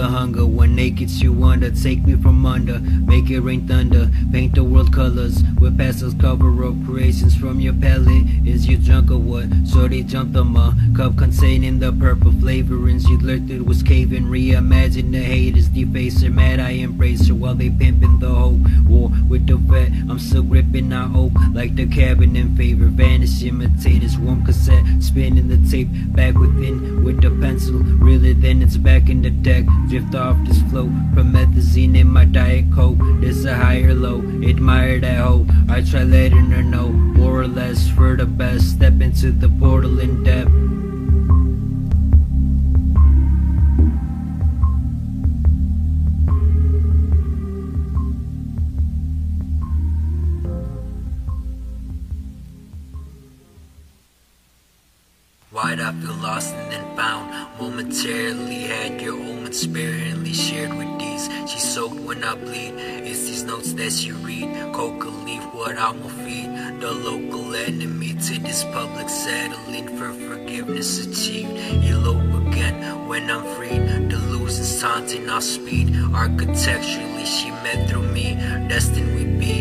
Speaker 3: The hunger. When naked's you wonder, take me from under, make it rain thunder, paint the world colors with pastels. Cover up creations from your palette. Is you drunk or what? So they jumped on my cup containing the purple flavorings. You lurked it was caving. Reimagine the haters, Defacer, mad. I embrace her while they pimping the whole war with the vet. I'm still gripping our oak like the cabin in favor. Vanish imitators, warm cassette, spinning the tape back within with the pencil. Really, then it's back in the deck. Drift off this flow. Promethazine in my diet coke. This a higher low. Admire that hoe. I try letting her know. More or less for the best. Step into the portal in depth. Why'd I feel lost and then found? Momentarily had your own spirit sparingly shared with these. She soaked when I bleed. It's these notes that she read. Coca leaf, what I'ma feed. The local enemy to this public settling for forgiveness achieved. Elope again when I'm freed. The losing taunting our speed. Architecturally, she met through me. Destined we be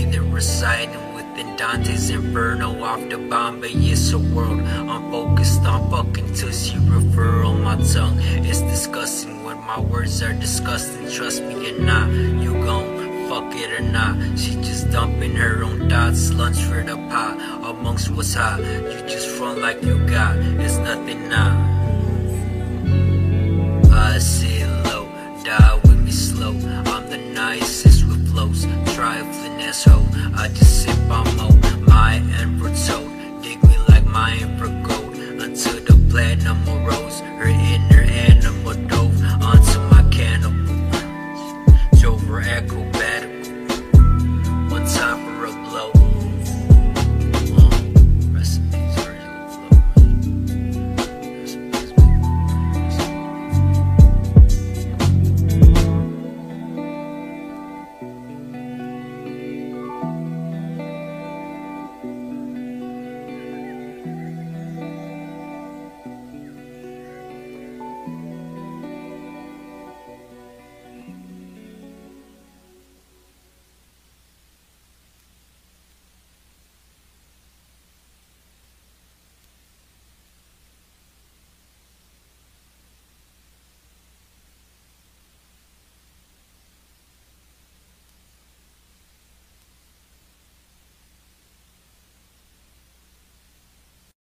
Speaker 3: either residing within Dante's Inferno off the Bombay. It's a world I'm focused on fucking till she refer on my tongue. It's disgusting my words are disgusting, trust me or not. You gon' fuck it or not. She just dumping her own thoughts, lunch for the pot. Amongst what's hot, you just run like you got. It's nothing now. I see low, die with me slow. I'm the nicest with flows, trifling asshole. I just sip on mo, my emperor toad. Dig me like my emperor gold until the platinum arose. Her inner animal dove onto my candle. Dover Echo Battle.